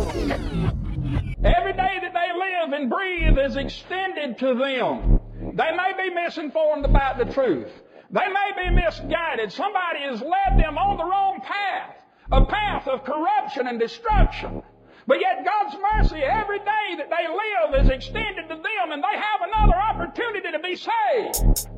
Every day that they live and breathe is extended to them. They may be misinformed about the truth. They may be misguided. Somebody has led them on the wrong path, a path of corruption and destruction. But yet God's mercy every day that they live is extended to them and they have another opportunity to be saved.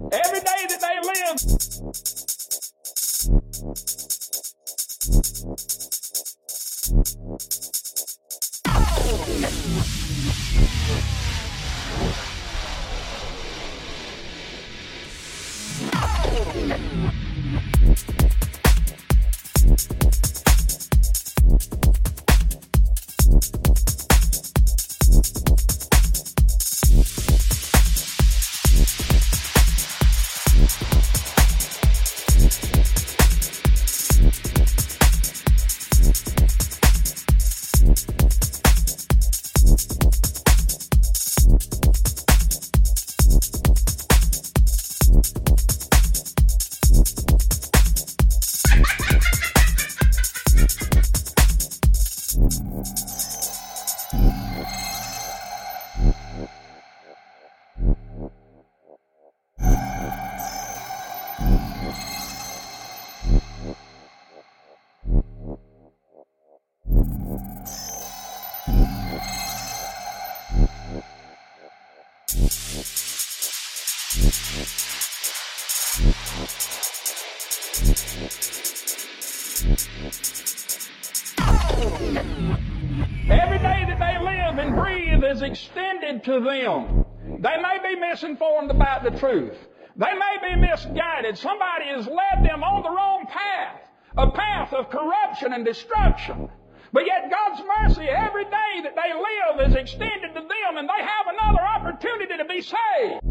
Every day that they live and breathe is extended to them. They may be misinformed about the truth. They may be misguided. Somebody has led them on the wrong path, a path of corruption and destruction. But yet God's mercy every day that they live is extended to them and they have another opportunity to be saved.